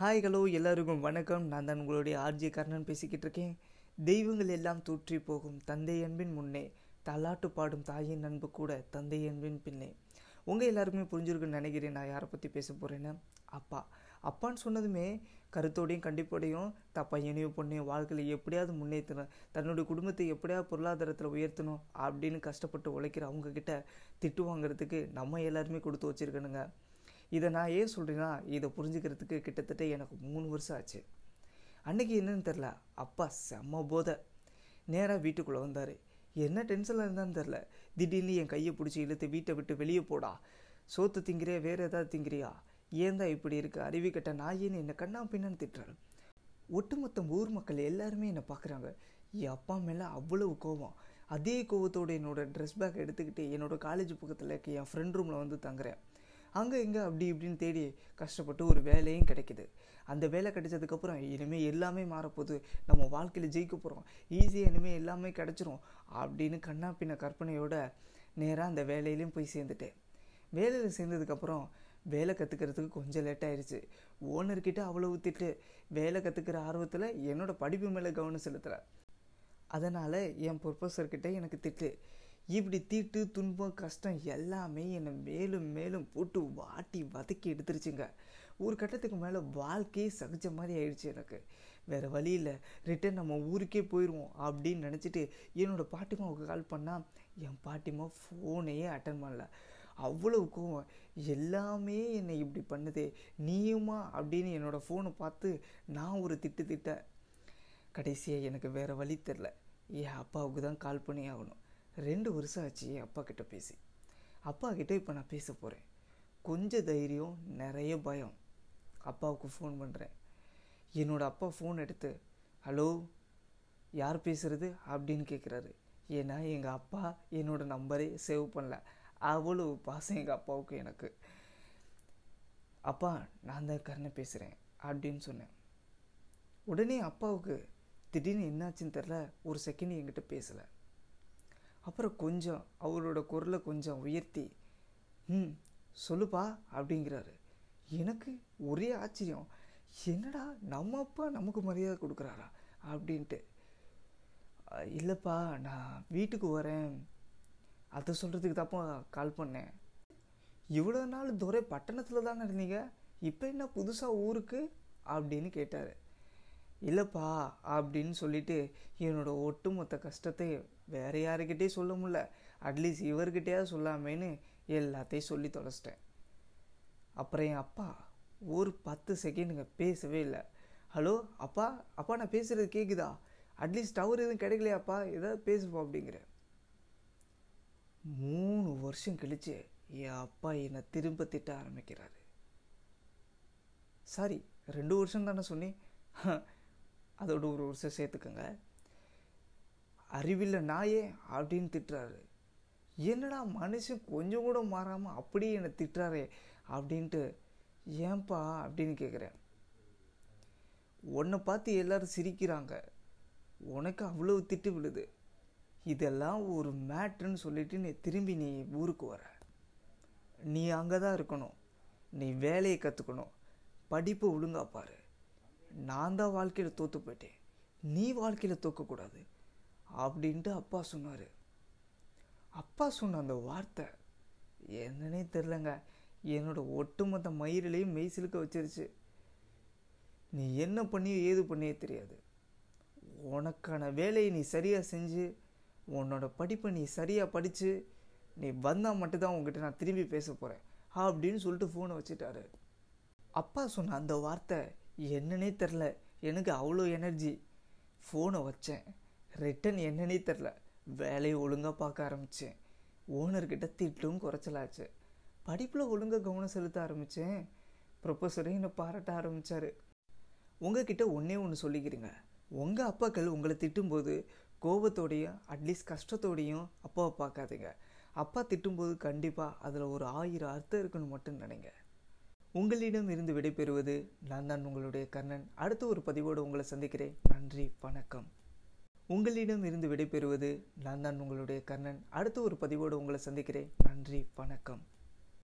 Hi hello எல்லாருக்கும் வணக்கம். நான் தான் உங்களுடைய ஆர்ஜி கர்ணன் பேசிக்கிட்டு இருக்கேன். தெய்வங்கள் எல்லாம் தூற்றி போகும் தந்தை அன்பின் முன்னே தலாட்டு பாடும் தாயின் அன்பு கூட தந்தை அன்பின் பின்னே. உங்கள் எல்லாருக்குமே புரிஞ்சிருக்குன்னு நினைக்கிறேன். நான் யாரை பற்றி பேச போகிறேன்னு அப்பா. அப்பான்னு சொன்னதுமே கருத்தோடையும் கண்டிப்போடையும் தப்பா பையனையும் பொண்ணையும் வாழ்க்கையில் எப்படியாவது முன்னேற்றணும் தன்னுடைய குடும்பத்தை எப்படியாவது பொருளாதாரத்தில் உயர்த்தணும் அப்படின்னு கஷ்டப்பட்டு உழைக்கிற அவங்கக்கிட்ட திட்டு வாங்குறதுக்கு நம்ம எல்லாருமே கொடுத்து வச்சுருக்கணுங்க. இதை நான் ஏன் சொல்கிறேன்னா இதை புரிஞ்சுக்கிறதுக்கு கிட்டத்தட்ட எனக்கு மூணு வருஷம் ஆச்சு. அன்றைக்கி என்னன்னு தெரில அப்பா செம்ம போதை. நேராக வீட்டுக்குள்ளே வந்தார். என்ன டென்ஷனில் இருந்தான்னு தெரில திடீர்னு என் கையை பிடிச்சி இழுத்து வீட்டை விட்டு வெளியே போடா. சோத்து திங்கிறியா வேறு ஏதாவது திங்கிறியா? ஏன் தான் இப்படி இருக்கு? அறிவி கட்ட நாயின்னு என்னை கண்ணா பின்னான்னு திட்டுறாரு. ஒட்டுமொத்த ஊர் மக்கள் எல்லாருமே என்னை பார்க்குறாங்க என் அப்பா மேலே அவ்வளவு கோவம். அதே கோவத்தோட என்னோடய ட்ரெஸ் பேக் எடுத்துக்கிட்டு என்னோட காலேஜ் பக்கத்தில் இருக்க என் ஃப்ரெண்ட் ரூமில் வந்து தங்குறேன். அங்கே இங்கே அப்படி இப்படின்னு தேடி கஷ்டப்பட்டு ஒரு வேலையும் கிடைக்குது. அந்த வேலை கிடைச்சதுக்கப்புறம் இனிமேல் எல்லாமே மாறப்போகுது. நம்ம வாழ்க்கையில் ஜெயிக்க போகிறோம் ஈஸியாக இனிமேல் எல்லாமே கிடச்சிரும் அப்படின்னு கண்ணா பின்ன கற்பனையோட நேராக அந்த வேலையிலையும் போய் சேர்ந்துட்டேன். வேலையில் சேர்ந்ததுக்கப்புறம் வேலை கற்றுக்கிறதுக்கு கொஞ்சம் லேட் ஆயிடுச்சு ஓனர்கிட்ட அவ்வளவு திட்டு. வேலை கற்றுக்கிற ஆர்வத்தில் என்னோடய படிப்பு மேலே கவனம் செலுத்துகிறேன் அதனால் என் ப்ரொஃபஸர்கிட்ட எனக்கு திட்டு. இப்படி தீட்டு துன்பம் கஷ்டம் எல்லாமே என்னை மேலும் மேலும் போட்டு வாட்டி வதக்கி எடுத்துருச்சுங்க. ஒரு கட்டத்துக்கு மேலே வாழ்க்கையே சகிச்ச மாதிரி ஆயிடுச்சு எனக்கு. வேறு வழி இல்லை. ரிட்டன் நம்ம ஊருக்கே போயிடுவோம் அப்படின்னு நினச்சிட்டு என்னோடய பாட்டிமாவுக்கு கால் பண்ணால் என் பாட்டிமா ஃபோனையே அட்டன் பண்ணல. அவ்வளவு கோவம். எல்லாமே என்னை இப்படி பண்ணுதே நீயுமா அப்படின்னு என்னோடய ஃபோனை பார்த்து நான் ஒரு திட்டு திட்ட கடைசியாக எனக்கு வேறு வழி தெரில என் அப்பாவுக்கு தான் கால் பண்ணி ஆகணும். ரெண்டு வருஷம் ஆச்சு என் அப்பா கிட்ட பேசி. அப்பா கிட்ட இப்போ நான் பேச போகிறேன் கொஞ்சம் தைரியம் நிறைய பயம். அப்பாவுக்கு ஃபோன் பண்ணுறேன் என்னோடய அப்பா ஃபோன் எடுத்து ஹலோ யார் பேசுகிறது அப்படின்னு கேட்குறாரு ஏன்னா எங்கள் அப்பா என்னோடய நம்பரே சேவ் பண்ணல. அவ்வளோ பாசம் எங்கள் அப்பாவுக்கு எனக்கு. அப்பா நான் தான் கருணை பேசுகிறேன் அப்படின்னு சொன்னேன். உடனே அப்பாவுக்கு திடீர்னு என்னாச்சுன்னு தெரில ஒரு செகண்ட் என்கிட்ட பேசலை. அப்புறம் கொஞ்சம் அவரோட குரலை கொஞ்சம் உயர்த்தி ம் சொல்லுப்பா அப்படிங்கிறாரு. எனக்கு ஒரே ஆச்சரியம். என்னடா நம்ம அப்பா நமக்கு மரியாதை கொடுக்குறாரா? அப்படின்ட்டு. இல்லைப்பா நான் வீட்டுக்கு வரேன். அதை சொல்கிறதுக்கு தப்பா கால் பண்ணேன். இவ்வளோ நாள் துரை பட்டணத்தில் தானே இருந்தீங்க? இப்போ என்ன புதுசாக ஊருக்கு? அப்படின்னு கேட்டார். இல்லைப்பா அப்படின்னு சொல்லிட்டு என்னோட ஒட்டுமொத்த கஷ்டத்தை வேற யாருக்கிட்டே சொல்ல முடில அட்லீஸ்ட் இவர்கிட்டயாவது சொல்லாமேன்னு எல்லாத்தையும் சொல்லி தொலைச்சிட்டேன். அப்புறம் என் அப்பா ஒரு பத்து செகண்டுங்க பேசவே இல்லை. ஹலோ அப்பா அப்பா நான் பேசுகிறது கேட்குதா அட்லீஸ்ட் டவர் எதுவும் கிடைக்கலையாப்பா? ஏதாவது பேசுப்பா அப்படிங்கிற மூணு வருஷம் கழிச்சு என் அப்பா என்னை திரும்ப திட்ட ஆரம்பிக்கிறாரு. சாரி ரெண்டு வருஷம் தானே சொன்னேன். அதோட ஒரு வருஷம் சேர்த்துக்கோங்க. அறிவில்லை நாயே அப்படின்னு திட்டுறாரு. என்னடா மனுஷன் கொஞ்சம் கூட மாறாமல் அப்படியே என்னை திட்டுறாரே அப்படின்ட்டு ஏன்பா அப்படின்னு கேட்குறேன் உன்னை பார்த்து எல்லாரும் சிரிக்கிறாங்க. உனக்கு அவ்வளோ திட்டு விழுது. இதெல்லாம் ஒரு மேட்ருன்னு சொல்லிட்டு நீ திரும்பி நீ ஊருக்கு வர. நீ அங்கே தான் இருக்கணும். நீ வேலையை கற்றுக்கணும் படிப்பை ஒழுங்கா பாரு. நான் தான் வாழ்க்கையில் தோற்று போயிட்டேன். நீ வாழ்க்கையில் தோக்கக்கூடாது. அப்படின்ட்டு அப்பா சொன்னார். அப்பா சொன்ன அந்த வார்த்தை என்னன்னே தெரிலங்க என்னோட ஒட்டுமொத்த மயிரிலையும் மெய்சிலுக்க வச்சிருச்சு. நீ என்ன பண்ணியோ ஏது பண்ணியே தெரியாது. உனக்கான வேலையை நீ சரியாக செஞ்சு உன்னோட படிப்பை நீ சரியாக படித்து நீ வந்தால் மட்டும்தான் உங்ககிட்ட நான் திரும்பி பேச போகிறேன் அப்படின்னு சொல்லிட்டு ஃபோனை வச்சுட்டாரு. அப்பா சொன்ன அந்த வார்த்தை என்னன்னே தெரில. எனக்கு அவ்வளோ எனர்ஜி ஃபோனை வச்சேன். ரிட்டன் என்னன்னே தெரில. வேலையை ஒழுங்காக பார்க்க ஆரம்பித்தேன் ஓனர்கிட்ட திட்டும் குறைச்சலாச்சு. படிப்பில் ஒழுங்காக கவனம் செலுத்த ஆரம்பித்தேன் ப்ரொஃபஸரையும் என்னை பாராட்ட ஆரம்பித்தார் உங்ககிட்ட ஒன்றே ஒன்று சொல்லிக்கிறீங்க. உங்கள் அப்பாக்கள் உங்களை திட்டும்போது கோபத்தோடையும் அட்லீஸ்ட் கஷ்டத்தோடையும் அப்பாவை பார்க்காதீங்க. அப்பா திட்டும்போது கண்டிப்பாக அதில் ஒரு ஆயிரம் அர்த்தம் இருக்குன்னு மட்டும் நினைங்க. உங்களிடம் இருந்து விடைபெறுவது நான் தான் உங்களுடைய கர்ணன். அடுத்த ஒரு பதிவோடு உங்களை சந்திக்கிறேன். நன்றி வணக்கம். உங்களிடம் இருந்து விடைபெறுவது நான் தான் உங்களுடைய கர்ணன். அடுத்த ஒரு பதிவோடு உங்களை சந்திக்கிறேன். நன்றி வணக்கம்.